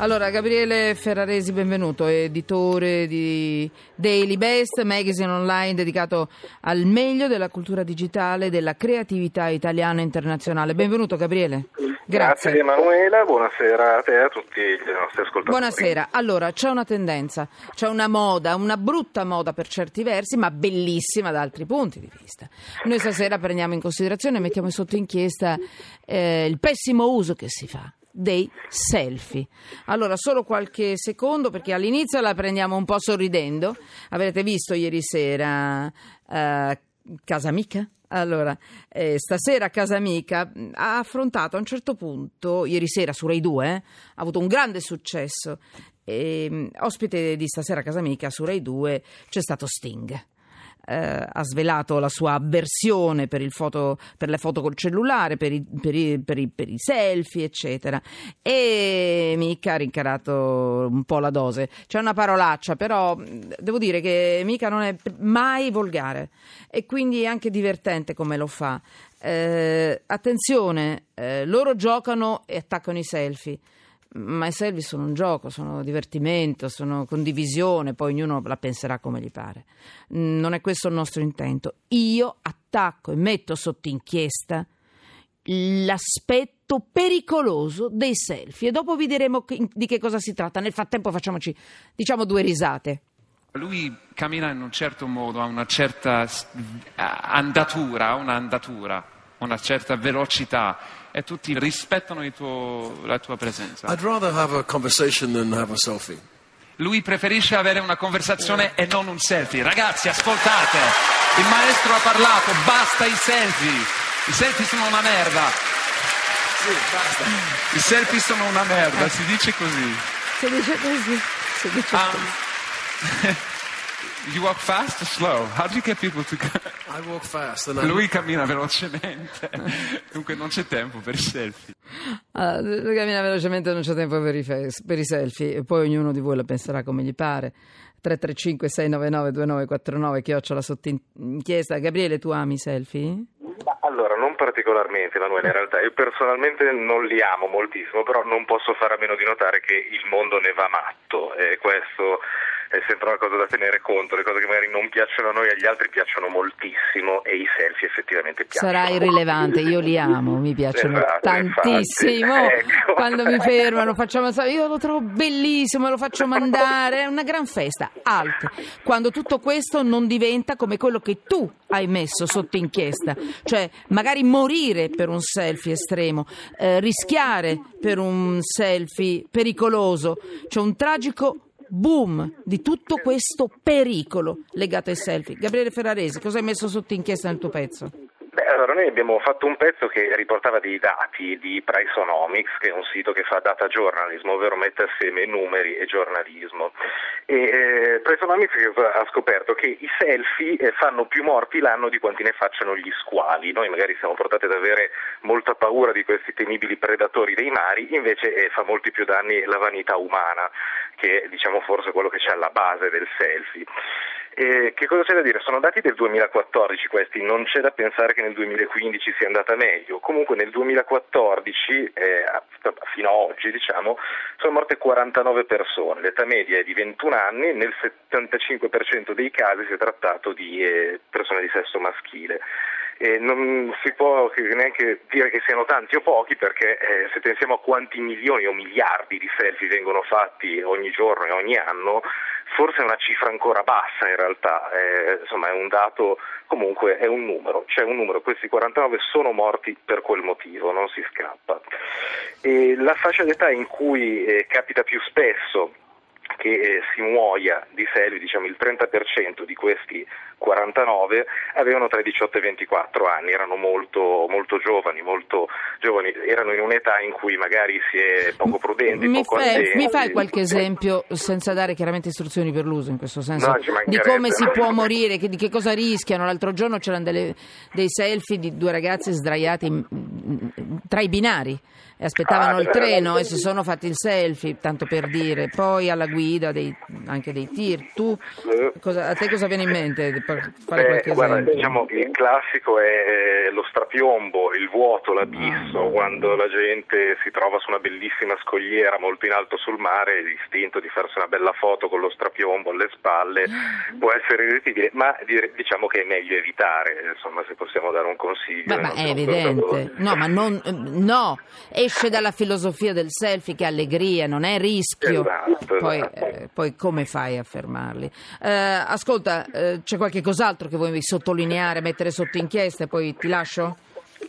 Allora, Gabriele Ferraresi, benvenuto, editore di Daily Best, magazine online dedicato al meglio della cultura digitale e della creatività italiana e internazionale. Benvenuto Gabriele. Grazie. Grazie Emanuela, buonasera a te e a tutti i nostri ascoltatori. Buonasera. Allora, c'è una tendenza, c'è una moda, una brutta moda per certi versi, ma bellissima da altri punti di vista. Noi stasera prendiamo in considerazione e mettiamo sotto inchiesta eh, il pessimo uso che si fa dei selfie. Allora, solo qualche secondo perché all'inizio la prendiamo un po' sorridendo. Avrete visto ieri sera eh, Casa Amica? Allora, eh, stasera Casa Amica ha affrontato a un certo punto, ieri sera su Rai 2, eh, ha avuto un grande successo. E, ospite di stasera Casa Amica su Rai 2 c'è stato Sting eh, ha svelato la sua avversione per, foto, per, le foto col cellulare, per i, per, i, per, i, per i, selfie, eccetera. E Mica ha rincarato un po' la dose. C'è una parolaccia, però devo dire che Mica non è mai volgare e quindi è anche divertente come lo fa. Eh, attenzione, eh, loro giocano e attaccano i selfie ma i selfie sono un gioco, sono divertimento, sono condivisione, poi ognuno la penserà come gli pare. Non è questo il nostro intento. Io attacco e metto sotto inchiesta l'aspetto pericoloso dei selfie e dopo vi diremo di che cosa si tratta. Nel frattempo facciamoci, diciamo, due risate. Lui cammina in un certo modo, ha una certa andatura, una andatura, una certa velocità e tutti rispettano tuo, la tua presenza. I'd rather have a conversation than have a selfie. Lui preferisce avere una conversazione e non un selfie. Ragazzi, ascoltate, il maestro ha parlato, basta i selfie. I selfie sono una merda. Sì, basta. I selfie sono una merda, si dice così. Si dice così. Si dice um, così. You walk fast or slow? How do you get people to go? I walk fast. And lui cammina velocemente, dunque non c'è tempo per i selfie. Uh, lui cammina velocemente, non c'è tempo per i, face, per i selfie, e poi ognuno di voi la penserà come gli pare. 335 699 2949 chiocciola sotto inchiesta. Gabriele, tu ami i selfie? Allora, non particolarmente, Emanuele, in realtà io personalmente non li amo moltissimo, però non posso fare a meno di notare che il mondo ne va matto e questo è sempre una cosa da tenere conto, le cose che magari non piacciono a noi agli altri piacciono moltissimo e i selfie effettivamente piacciono. Sarà irrilevante, io li amo, mi piacciono esatto, tantissimo. Ecco. Quando mi fermano facciamo io lo trovo bellissimo, lo faccio mandare, è una gran festa. Alt. Quando tutto questo non diventa come quello che tu hai messo sotto inchiesta, cioè magari morire per un selfie estremo, eh, rischiare per un selfie pericoloso, cioè un tragico boom di tutto questo pericolo legato ai selfie. Gabriele Ferraresi, cosa hai messo sotto inchiesta nel tuo pezzo? Beh, allora noi abbiamo fatto un pezzo che riportava dei dati di Priceonomics, che è un sito che fa data journalism, ovvero mette assieme numeri e giornalismo. E eh, Priceonomics ha scoperto che i selfie eh, fanno più morti l'anno di quanti ne facciano gli squali. Noi magari siamo portati ad avere molta paura di questi temibili predatori dei mari, invece eh, fa molti più danni la vanità umana, che è diciamo forse quello che c'è alla base del selfie. E che cosa c'è da dire? Sono dati del 2014 questi, non c'è da pensare che nel 2015 sia andata meglio. Comunque nel 2014, eh, fino ad oggi diciamo, sono morte 49 persone, l'età media è di 21 anni, nel 75% dei casi si è trattato di eh, persone di sesso maschile. E non si può neanche dire che siano tanti o pochi perché eh, se pensiamo a quanti milioni o miliardi di selfie vengono fatti ogni giorno e ogni anno, forse è una cifra ancora bassa in realtà, eh, insomma è un dato, comunque è un numero, c'è un numero, questi 49 sono morti per quel motivo, non si scappa. E la fascia d'età in cui eh, capita più spesso che eh, si muoia di selvi, diciamo il 30% di questi 49 avevano tra i 18 e i 24 anni, erano molto, molto giovani, molto giovani, erano in un'età in cui magari si è poco prudenti, mi, poco fai, mi fai qualche esempio, senza dare chiaramente istruzioni per l'uso in questo senso, no, di come si può morire, che, di che cosa rischiano? L'altro giorno c'erano delle, dei selfie di due ragazzi sdraiati tra i binari aspettavano ah, il treno e si sono fatti il selfie, tanto per dire, poi alla guida guida, dei- anche dei tir. Tu, Eh. cosa- a te cosa viene in mente per fare Beh, qualche guarda, esempio? diciamo, il classico è lo strapiombo, il vuoto, l'abisso, Ah. quando la gente si trova su una bellissima scogliera molto in alto sul mare, l'istinto di farsi una bella foto con lo strapiombo alle spalle può essere irritibile, ma diciamo che è meglio evitare, insomma, se possiamo dare un consiglio. Beh, ma è evidente. No, ma non, no, esce dalla filosofia del selfie che allegria, non è rischio. Esatto, Poi, esatto. Eh, poi come fai a fermarli? Eh, ascolta, eh, c'è qualche cos'altro che vuoi sottolineare, mettere sotto inchiesta e poi ti lascio?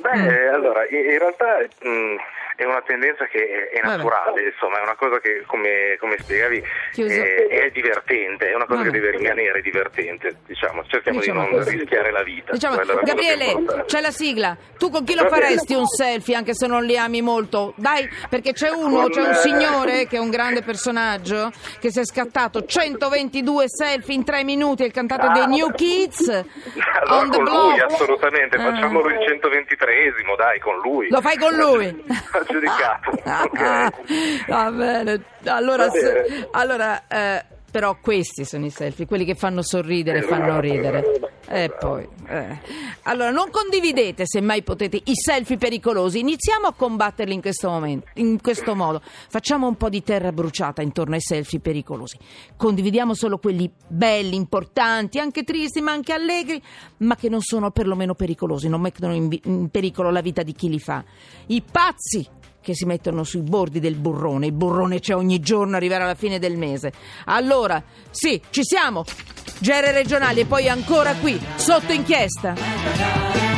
Beh, Mm. allora, in, realtà mh, è una tendenza che è, è Vabbè. naturale, insomma, è una cosa che, come, come spiegavi, è, è divertente, è una cosa Vabbè. che deve rimanere divertente, diciamo, cerchiamo Diciamo di non così. rischiare la vita. Diciamo, Gabriele, c'è la sigla. Tu con chi lo Va bene. faresti un selfie, anche se non li ami molto? Dai, perché c'è uno, Con, c'è un signore che è un grande personaggio che si è scattato 122 selfie in tre minuti, è il cantante Ah. dei New Kids. Allora on the con lui, assolutamente, Ah. facciamolo il 123esimo, dai, con lui. Lo fai con lui? Giudicato. ok. Va bene. Allora, Va bene. se- allora, eh, però questi sono i selfie, quelli che fanno sorridere e Esatto, fanno ridere. esatto, E poi, eh. allora, non condividete se mai potete i selfie pericolosi. Iniziamo a combatterli in questo momento, in questo modo. Facciamo un po' di terra bruciata intorno ai selfie pericolosi. Condividiamo solo quelli belli, importanti, anche tristi, ma anche allegri, ma che non sono perlomeno pericolosi, non mettono in, in pericolo la vita di chi li fa. I pazzi che si mettono sui bordi del burrone. Il burrone c'è ogni giorno, arrivare alla fine del mese. Allora, sì, ci siamo. Gere regionali e poi ancora qui, sotto inchiesta.